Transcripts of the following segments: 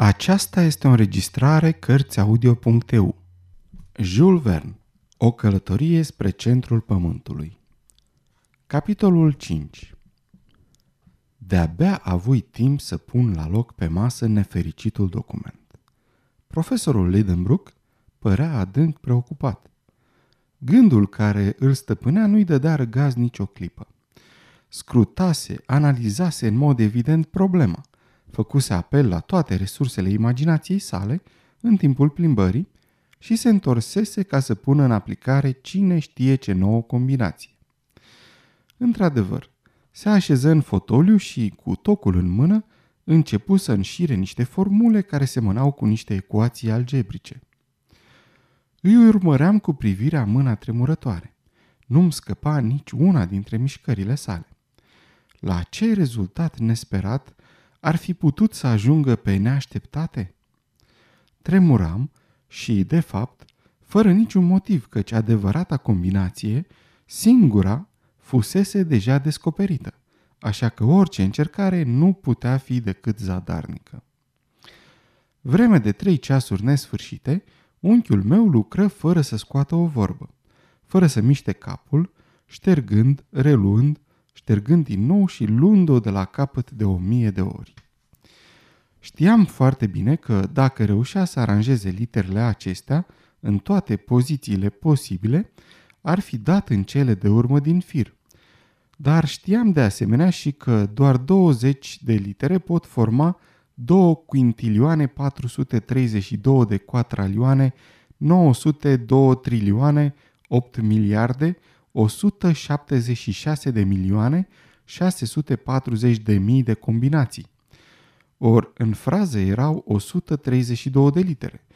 Aceasta este o înregistrare Cărțiaudio.eu Jules Verne O călătorie spre centrul pământului Capitolul 5 De-abia avui timp să pun la loc pe masă nefericitul document. Profesorul Lidenbrook părea adânc preocupat. Gândul care îl stăpânea nu-i dădea răgaz nicio clipă. Scrutase, analizase în mod evident problema – făcuse apel la toate resursele imaginației sale în timpul plimbării și se întorsese ca să pună în aplicare cine știe ce nouă combinație. Într-adevăr, se așeză în fotoliu și, cu tocul în mână, începu să înșire niște formule care semănau cu niște ecuații algebrice. Îi urmăream cu privirea mâna tremurătoare. Nu-mi scăpa nici una dintre mișcările sale. La ce rezultat nesperat ar fi putut să ajungă pe neașteptate? Tremuram și, de fapt, fără niciun motiv, căci adevărata combinație, singura, fusese deja descoperită, așa că orice încercare nu putea fi decât zadarnică. Vreme de trei ceasuri nesfârșite, unchiul meu lucră fără să scoată o vorbă, fără să miște capul, ștergând, reluând, ștergând din nou și luând-o de la capăt de o mie de ori. Știam foarte bine că dacă reușea să aranjeze literele acestea în toate pozițiile posibile, ar fi dat în cele de urmă din fir. Dar știam de asemenea și că doar 20 de litere pot forma 2 quintilioane 432 de quatralioane 902 trilioane 8 miliarde 176 de milioane 640 de mii de combinații. Or, în frază erau 132 de litere,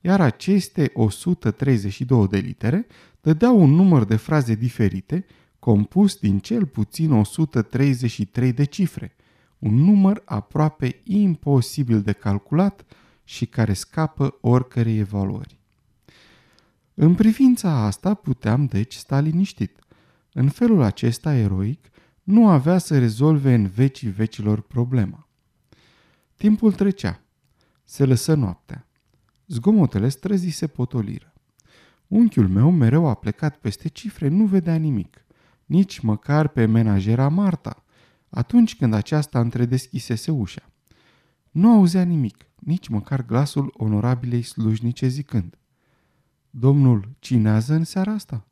iar aceste 132 de litere dădeau un număr de fraze diferite, compus din cel puțin 133 de cifre, un număr aproape imposibil de calculat și care scapă oricărei evaluări. În privința asta puteam deci sta liniștit. În felul acesta eroic nu avea să rezolve în vecii vecilor problema. Timpul trecea. Se lăsă noaptea. Zgomotele străzii se potoliră. Unchiul meu mereu a plecat peste cifre, nu vedea nimic. Nici măcar pe menajera Marta, atunci când aceasta întredeschisese ușa. Nu auzea nimic, nici măcar glasul onorabilei slujnice zicând. Domnul cinează în seara asta?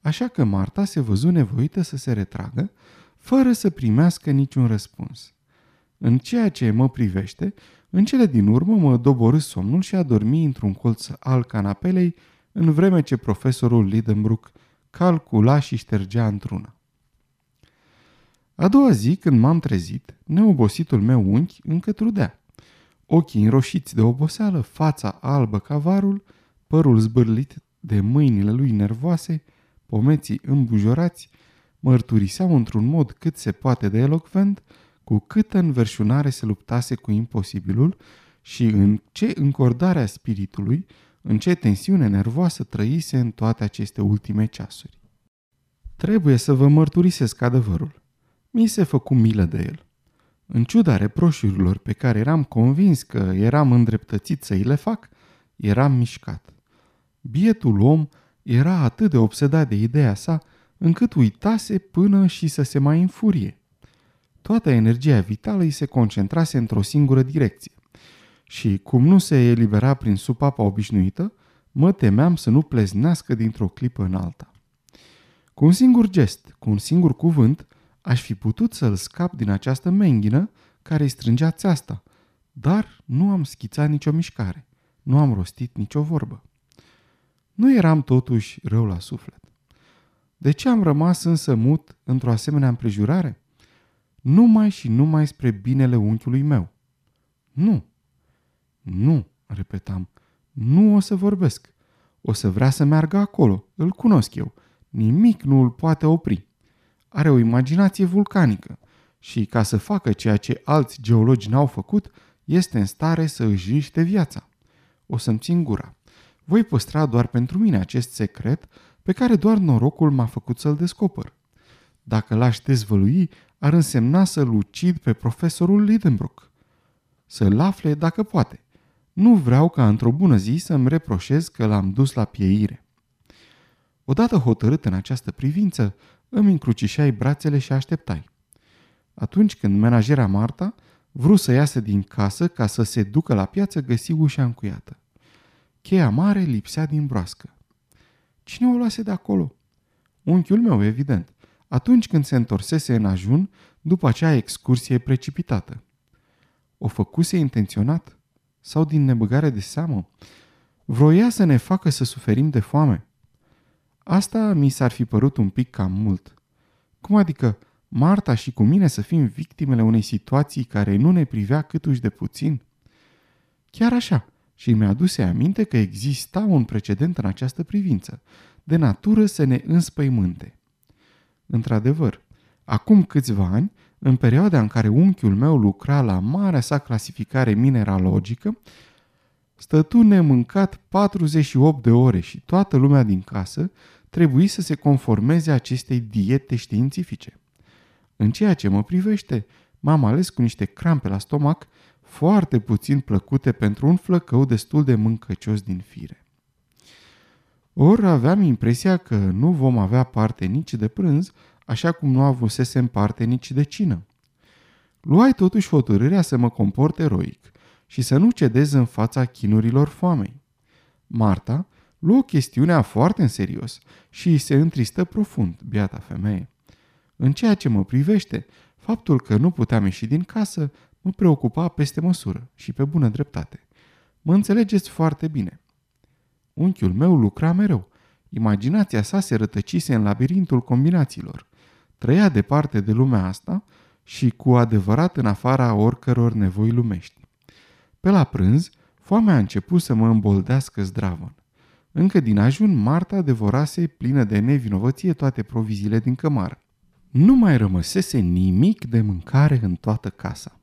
Așa că Marta se văzu nevoită să se retragă, fără să primească niciun răspuns. În ceea ce mă privește, în cele din urmă mă doborâ somnul și a dormi într-un colț al canapelei, în vreme ce profesorul Lidenbrook calcula și ștergea într-una. A doua zi, când m-am trezit, neobositul meu unchi încă trudea. Ochii înroșiți de oboseală, fața albă ca varul, părul zbârlit de mâinile lui nervoase, pomeții îmbujorați, mărturiseau într-un mod cât se poate de elocvent cu câtă înverșunare se luptase cu imposibilul și în ce încordarea spiritului, în ce tensiune nervoasă trăise în toate aceste ultime ceasuri. Trebuie să vă mărturisesc adevărul. Mi se făcu milă de el. În ciuda reproșurilor pe care eram convins că eram îndreptățit să îi le fac, eram mișcat. Bietul om era atât de obsedat de ideea sa, încât uitase până și să se mai înfurie. Toată energia vitală îi se concentrase într-o singură direcție. Și cum nu se elibera prin supapa obișnuită, mă temeam să nu pleznească dintr-o clipă în alta. Cu un singur gest, cu un singur cuvânt, aș fi putut să-l scap din această menghină care îi strângea țeasta, dar nu am schițat nicio mișcare, nu am rostit nicio vorbă. Nu eram totuși rău la suflet. De ce am rămas însă mut într-o asemenea împrejurare? numai și numai spre binele unchiului meu. Nu, nu, repetam, nu o să vorbesc. O să vrea să meargă acolo, îl cunosc eu. Nimic nu îl poate opri. Are o imaginație vulcanică și, ca să facă ceea ce alți geologi n-au făcut, este în stare să își riște viața. O să-mi țin gura. Voi păstra doar pentru mine acest secret pe care doar norocul m-a făcut să-l descoper. Dacă l-aș dezvălui, ar însemna să-l ucid pe profesorul Lidenbrook. să-l afle dacă poate. Nu vreau ca într-o bună zi să-mi reproșez că l-am dus la pieire. Odată hotărât în această privință, îmi încrucișai brațele și așteptai. Atunci când menajera Marta vrut să iasă din casă ca să se ducă la piață, găsi ușa încuiată. Cheia mare lipsea din broască. Cine o luase de acolo? Unchiul meu, evident, atunci când se întorsese în ajun după acea excursie precipitată. O făcuse intenționat? Sau din nebăgare de seamă? Vroia să ne facă să suferim de foame. Asta mi s-ar fi părut un pic cam mult. Cum adică Marta și cu mine să fim victimele unei situații care nu ne privea câtuși de puțin? Chiar așa, și mi-a aduse aminte că exista un precedent în această privință, de natură să ne înspăimânte. Într-adevăr, acum câțiva ani, în perioada în care unchiul meu lucra la marea sa clasificare mineralogică, stătu nemâncat 48 de ore și toată lumea din casă trebuie să se conformeze acestei diete științifice. În ceea ce mă privește, m-am ales cu niște crampe la stomac foarte puțin plăcute pentru un flăcău destul de mâncăcios din fire. Ori aveam impresia că nu vom avea parte nici de prânz, așa cum nu avusesem parte nici de cină. Luai totuși hotărârea să mă comport eroic și să nu cedez în fața chinurilor foamei. Marta luă chestiunea foarte în serios și se întristă profund, biata femeie. În ceea ce mă privește, faptul că nu puteam ieși din casă mă preocupa peste măsură și pe bună dreptate. Mă înțelegeți foarte bine. Unchiul meu lucra mereu. Imaginația sa se rătăcise în labirintul combinațiilor. Trăia departe de lumea asta și cu adevărat în afara oricăror nevoi lumești. Pe la prânz, foamea a început să mă îmboldească zdravăn. Încă din ajun, Marta devorase plină de nevinovăție toate proviziile din cămară. Nu mai rămăsese nimic de mâncare în toată casa.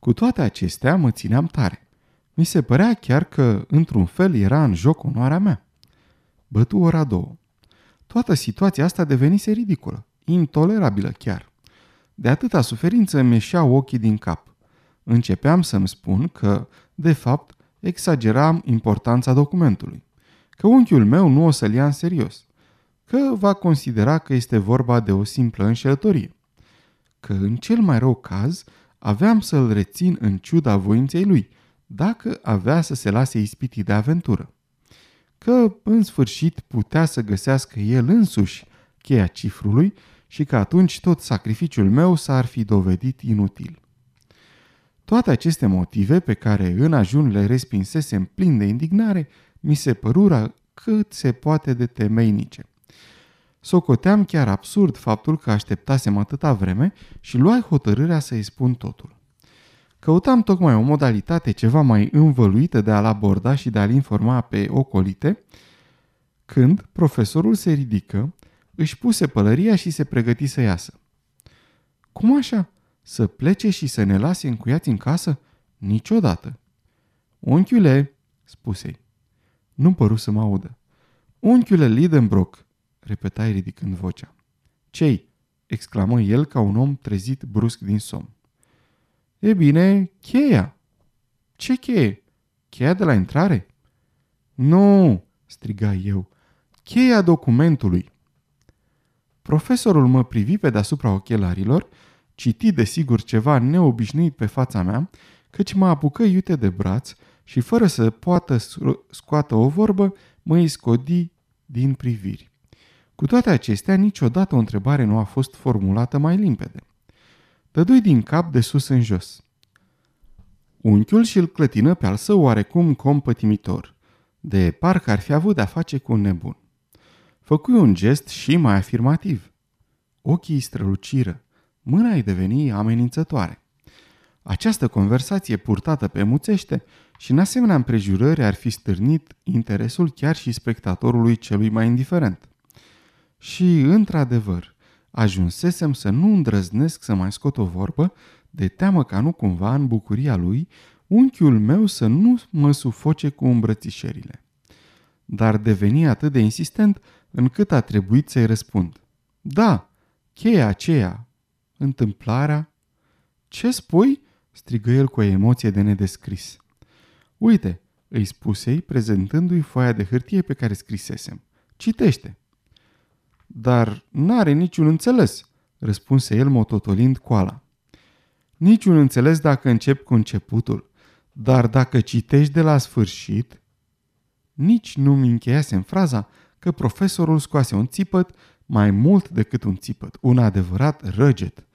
Cu toate acestea mă țineam tare. Mi se părea chiar că, într-un fel, era în joc onoarea mea. Bătu ora două. Toată situația asta devenise ridicolă, intolerabilă chiar. De atâta suferință îmi ieșeau ochii din cap. Începeam să-mi spun că, de fapt, exageram importanța documentului. Că unchiul meu nu o să-l ia în serios. Că va considera că este vorba de o simplă înșelătorie. Că, în cel mai rău caz, aveam să-l rețin în ciuda voinței lui, dacă avea să se lase ispitit de aventură. Că, în sfârșit, putea să găsească el însuși cheia cifrului și că atunci tot sacrificiul meu s-ar fi dovedit inutil. Toate aceste motive pe care în ajun le respinsesem plin de indignare, mi se părura cât se poate de temeinice. Socoteam chiar absurd faptul că așteptasem atâta vreme și luai hotărârea să-i spun totul. Căutam tocmai o modalitate ceva mai învăluită de a-l aborda și de a-l informa pe ocolite, când profesorul se ridică, își puse pălăria și se pregăti să iasă. Cum așa? Să plece și să ne lase încuiați în casă? Niciodată. Unchiule, spuse-i. Nu păru să mă audă. Unchiule Lidenbrock, repetai ridicând vocea. Cei? exclamă el ca un om trezit brusc din somn. E bine, cheia. Ce cheie? Cheia de la intrare? Nu, striga eu. Cheia documentului. Profesorul mă privi pe deasupra ochelarilor, citi desigur ceva neobișnuit pe fața mea, căci mă apucă iute de braț și fără să poată scoată o vorbă, mă iscodi din priviri. Cu toate acestea, niciodată o întrebare nu a fost formulată mai limpede. Dădui din cap de sus în jos. Unchiul și-l clătină pe al său oarecum compătimitor, de parcă ar fi avut de-a face cu un nebun. Făcui un gest și mai afirmativ. Ochii străluciră, mâna îi deveni amenințătoare. Această conversație purtată pe muțește și în asemenea împrejurări ar fi stârnit interesul chiar și spectatorului celui mai indiferent. Și, într-adevăr, ajunsesem să nu îndrăznesc să mai scot o vorbă, de teamă ca nu cumva în bucuria lui, unchiul meu să nu mă sufoce cu îmbrățișerile. Dar deveni atât de insistent încât a trebuit să-i răspund. Da, cheia aceea. Întâmplarea? Ce spui? strigă el cu o emoție de nedescris. Uite, îi spusei, prezentându-i foaia de hârtie pe care scrisesem. Citește. Dar n-are niciun înțeles, răspunse el mototolind coala. Niciun înțeles dacă încep cu începutul, dar dacă citești de la sfârșit... Nici nu-mi încheiasem fraza că profesorul scoase un țipăt mai mult decât un țipăt, un adevărat răget.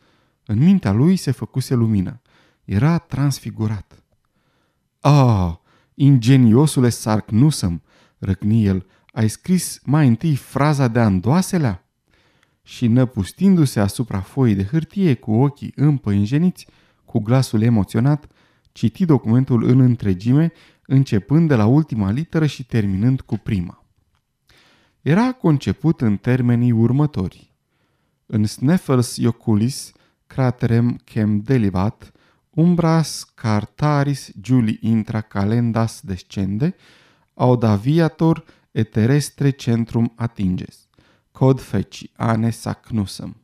În mintea lui se făcuse lumină. Era transfigurat. Ah, ingeniosule Sarknusăm, răcni el, ai scris mai întâi fraza de andoaselea? Și năpustindu-se asupra foii de hârtie cu ochii împăinjeniți, cu glasul emoționat, citi documentul în întregime, începând de la ultima literă și terminând cu prima. Era conceput în termenii următori. În Sneffels Ioculis, craterem chem delivat, umbras cartaris juli intra calendas descende, audaviator et terrestre centrum atinges, cod feci ane sacnusem.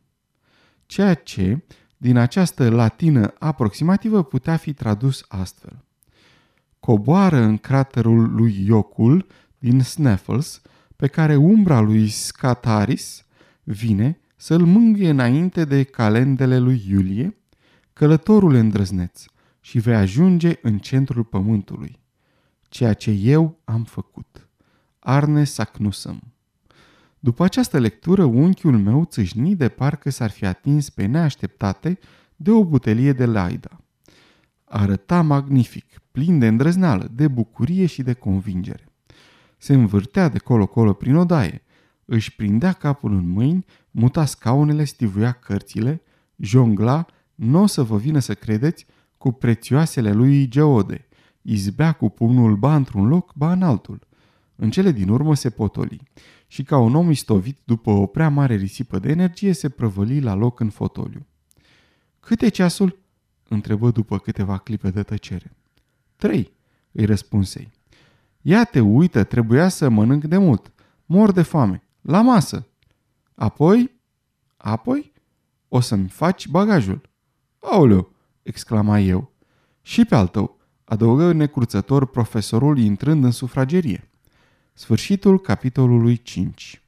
Ceea ce, din această latină aproximativă, putea fi tradus astfel. Coboară în craterul lui Iocul din Sneffels, pe care umbra lui Scataris vine să-l mângâie înainte de calendele lui Iulie, călătorul îndrăzneț, și vei ajunge în centrul pământului, ceea ce eu am făcut. Arne Sacnusăm După această lectură, unchiul meu țâșni de parcă s-ar fi atins pe neașteptate de o butelie de laida. Arăta magnific, plin de îndrăzneală, de bucurie și de convingere. Se învârtea de colo-colo prin odaie, își prindea capul în mâini, muta scaunele, stivuia cărțile, jongla, nu o să vă vină să credeți, cu prețioasele lui geode, izbea cu pumnul ba într-un loc, ba în altul. În cele din urmă se potoli și ca un om istovit după o prea mare risipă de energie se prăvăli la loc în fotoliu. Câte ceasul?" întrebă după câteva clipe de tăcere. Trei, îi răspunsei. Ia te uită, trebuia să mănânc de mult. Mor de foame. La masă. Apoi? Apoi? O să-mi faci bagajul. Aoleu, exclama eu. Și pe al tău, adăugă necruțător profesorul intrând în sufragerie. Sfârșitul capitolului 5